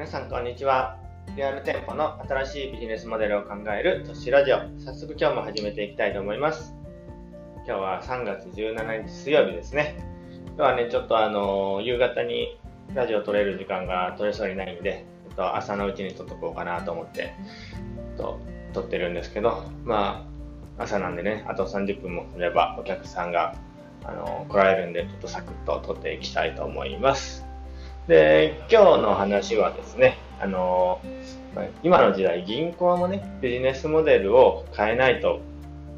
皆さんこんにちは。リアル店舗の新しいビジネスモデルを考える都市ラジオ。早速今日も始めていきたいと思います。今日は3月17日水曜日ですね。今日はね、ちょっとあの、夕方にラジオ撮れる時間が取れそうにないんで、ちょっと朝のうちに撮っとこうかなと思って、と撮ってるんですけど、まあ、朝なんでね、あと30分もすればお客さんがあの来られるんで、ちょっとサクッと撮っていきたいと思います。で、今日の話はですね、あの、今の時代、銀行もね、ビジネスモデルを変えないと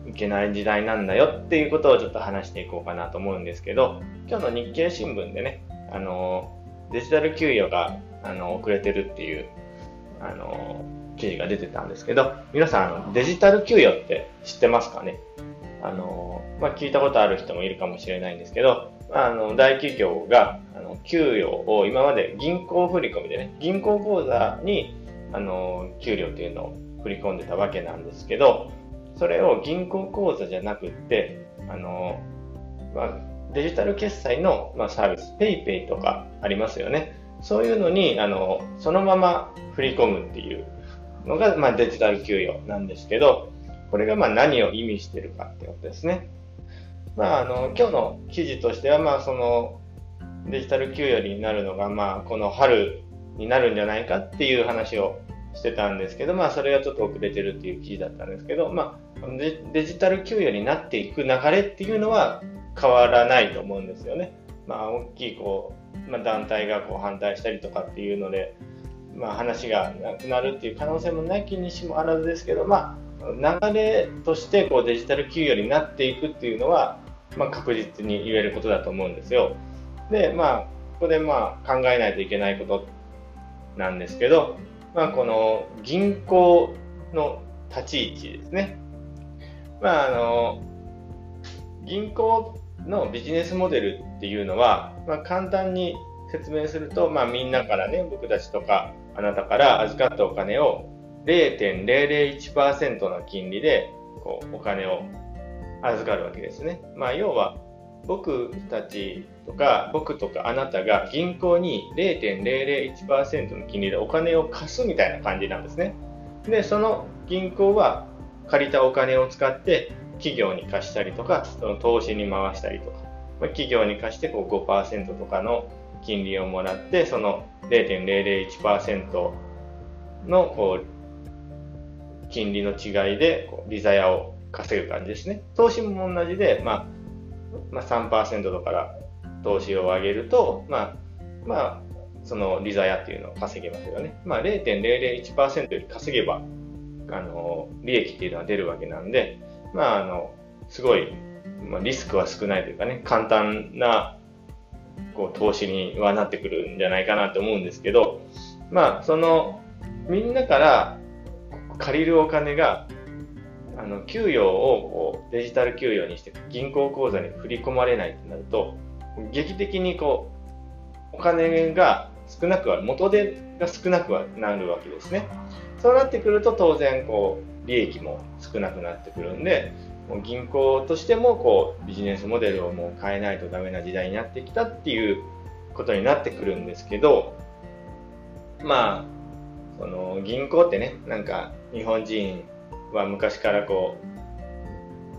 いけない時代なんだよっていうことをちょっと話していこうかなと思うんですけど、今日の日経新聞でね、あの、デジタル給与があの遅れてるっていう、あの、記事が出てたんですけど、皆さん、あのデジタル給与って知ってますかね？あの、まあ、聞いたことある人もいるかもしれないんですけど、あの、大企業が、あの、給与を今まで銀行振込でね、銀行口座に、あの、給料っていうのを振り込んでたわけなんですけど、それを銀行口座じゃなくって、あの、まあ、デジタル決済の、まあ、サービス、PayPay とかありますよね。そういうのに、あの、そのまま振り込むっていうのが、まあ、デジタル給与なんですけど、これがまあ何を意味してるかってことですね。まあ、あの今日の記事としては、まあ、そのデジタル給与になるのが、まあ、この春になるんじゃないかっていう話をしてたんですけど、まあ、それがちょっと遅れてるっていう記事だったんですけど、まあ、デジタル給与になっていく流れっていうのは変わらないと思うんですよね。まあ、大きいこう、まあ、団体がこう反対したりとかっていうので、まあ、話がなくなるっていう可能性もないきにしもあらずですけど、まあ、流れとしてこうデジタル給与になっていくっていうのは、まあ、確実に言えることだと思うんですよ。で、まあ、ここでまあ考えないといけないことなんですけど、まあ、この銀行の立ち位置ですね。まあ、あの、銀行のビジネスモデルっていうのは、まあ、簡単に説明すると、まあ、みんなからね、僕たちとかあなたから預かったお金を0.001%の金利でこうお金を預かるわけですね。まあ、要は僕たちとか僕とかあなたが銀行に0.001%の金利でお金を貸すみたいな感じなんですね。で、その銀行は借りたお金を使って企業に貸したりとか、その投資に回したりとか、企業に貸してこう5%とかの金利をもらって、その0.001%のこう金利の違いでこう利ザヤを稼ぐ感じですね。投資も同じで、まあ、まあ、3%とから投資を上げると、まあ、まあ、その利ザヤっていうのを稼げますよね。まあ、0.001%より稼げば、あの、利益っていうのは出るわけなんで、まあ、あの、すごい、まあ、リスクは少ないというかね、簡単な、こう、投資にはなってくるんじゃないかなと思うんですけど、まあ、その、みんなから借りるお金があの給与をデジタル給与にして銀行口座に振り込まれないとなると劇的にこうお金が少なくは元手が少なくはなるわけですね。そうなってくると当然こう利益も少なくなってくるんでもう銀行としてもこうビジネスモデルをもう変えないとダメな時代になってきたっていうことになってくるんですけどまあその銀行ってねなんか日本人は昔からこ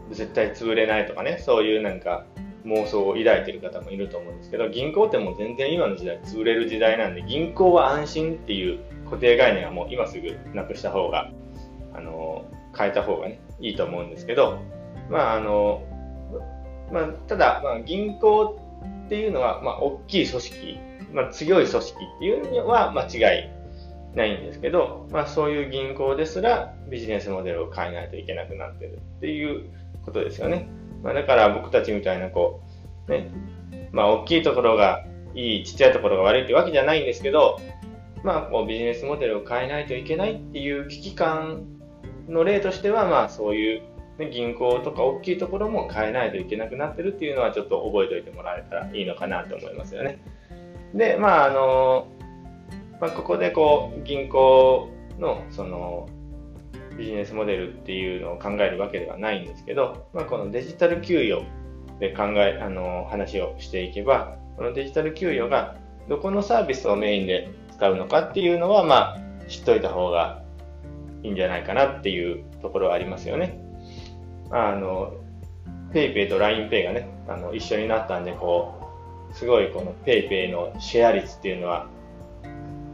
う、絶対潰れないとかね、そういうなんか妄想を抱いてる方もいると思うんですけど、銀行ってもう全然今の時代潰れる時代なんで、銀行は安心っていう固定概念はもう今すぐなくした方が、あの、変えた方がね、いいと思うんですけど、まああの、まあ、ただ、まあ、銀行っていうのは、まあ、大きい組織、まあ、強い組織っていうのは間違い。ないんですけど、まあそういう銀行ですらビジネスモデルを変えないといけなくなってるっていうことですよね。まあだから僕たちみたいなこう、ね、まあ大きいところがいい、ちっちゃいところが悪いってわけじゃないんですけど、まあこうビジネスモデルを変えないといけないっていう危機感の例としては、まあそういう、ね、銀行とか大きいところも変えないといけなくなってるっていうのはちょっと覚えておいてもらえたらいいのかなと思いますよね。で、まああの、まあ、ここでこう銀行のそのビジネスモデルっていうのを考えるわけではないんですけど、まあ、このデジタル給与で考えあの話をしていけばこのデジタル給与がどこのサービスをメインで使うのかっていうのは、まあ、知っといた方がいいんじゃないかなっていうところはありますよね。あの、PayPay と LINEPay がね、あの、一緒になったんで、こう、すごいこの PayPay のシェア率っていうのは、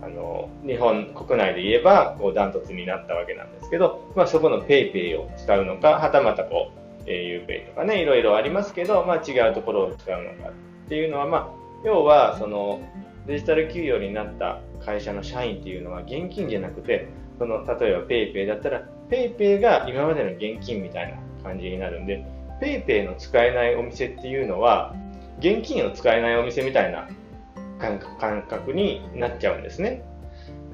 あの、日本国内で言えば、こう、ダントツになったわけなんですけど、まあ、そこの PayPay を使うのか、はたまたこう、auPay とかね、いろいろありますけど、まあ、違うところを使うのかっていうのは、まあ、要は、その、デジタル給与になった会社の社員っていうのは現金じゃなくて、その、例えば PayPay だったら、PayPay が今までの現金みたいな感じになるんで、PayPay の使えないお店っていうのは、現金を使えないお店みたいな感覚になっちゃうんですね。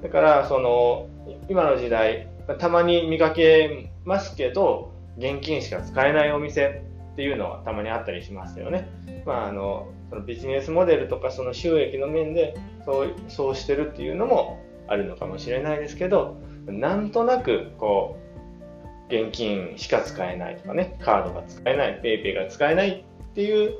だから、その、今の時代、たまに見かけますけど、現金しか使えないお店っていうのはたまにあったりしますよね。まあ、あの、そのビジネスモデルとかその収益の面でそうそうしてるっていうのもあるのかもしれないですけど、なんとなくこう、現金しか使えないとかね、カードが使えない、PayPay が使えないっていう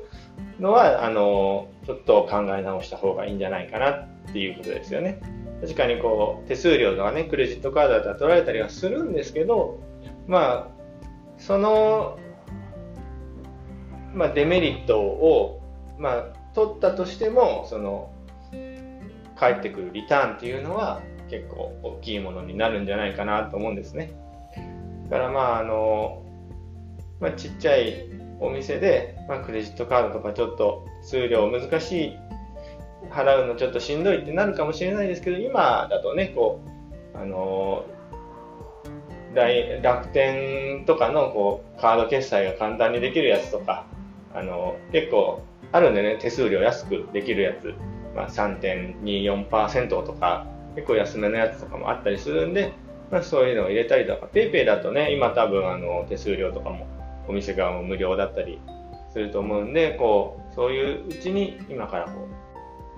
のは、あの、ちょっと考え直した方がいいんじゃないかなっていうことですよね。確かにこう、手数料とかね、クレジットカードだったら取られたりはするんですけど、まあ、その、まあ、デメリットを、まあ、取ったとしても、その、返ってくるリターンっていうのは結構大きいものになるんじゃないかなと思うんですね。だからまあ、あの、まあ、ちっちゃいお店で、まあ、クレジットカードとかちょっと数量難しい、払うのちょっとしんどいってなるかもしれないですけど、今だとね、こう、あの楽天とかのこうカード決済が簡単にできるやつとか、あの結構あるんでね、手数料安くできるやつ、まあ、3.24%とか、結構安めのやつとかもあったりするんで、まあ、そういうのを入れたりとか、PayPay だとね、今多分あの手数料とかもお店側も無料だったりすると思うんで、こう、そういううちに今からこ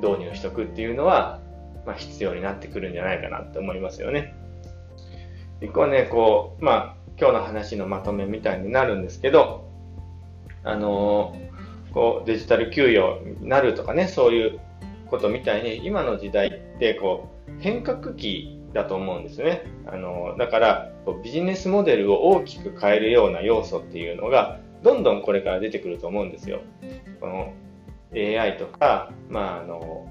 う、導入しとくっていうのは、まあ、必要になってくるんじゃないかなって思いますよね。一個ね、こう、まあ、今日の話のまとめみたいになるんですけど、あのー、こう、デジタル給与になるとかね、そういうことみたいに、今の時代ってこう変革期だと思うんですね。あのだからビジネスモデルを大きく変えるような要素っていうのがどんどんこれから出てくると思うんですよ。この AI とか、まあ、あの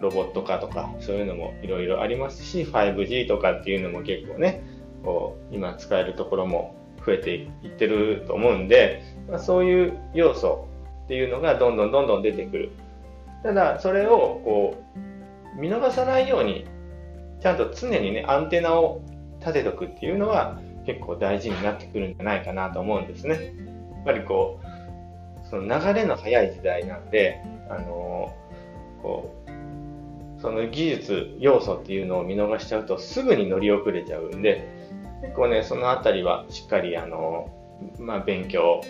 ロボット化とかそういうのもいろいろありますし 5G とかっていうのも結構ねこう今使えるところも増えていってると思うんで、まあ、そういう要素っていうのがどんどんどんどん出てくるただ、それをこう見逃さないように、ちゃんと常にね、アンテナを立てとくっていうのは結構大事になってくるんじゃないかなと思うんですね。やっぱりこう、その流れの速い時代なんで、あのー、こう、その技術、要素っていうのを見逃しちゃうとすぐに乗り遅れちゃうんで、結構ね、そのあたりはしっかりあのー、まあ、勉強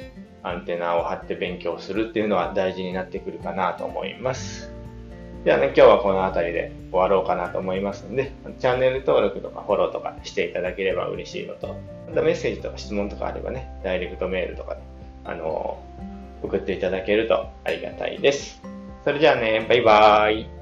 アンテナを張って勉強するっていうのは大事になってくるかなと思います。じゃあね、今日はこの辺りで終わろうかなと思いますので、チャンネル登録とかフォローとかしていただければ嬉しいのと、またメッセージとか質問とかあればね、ダイレクトメールとかで、あのー、送っていただけるとありがたいです。それじゃあね、バイバーイ。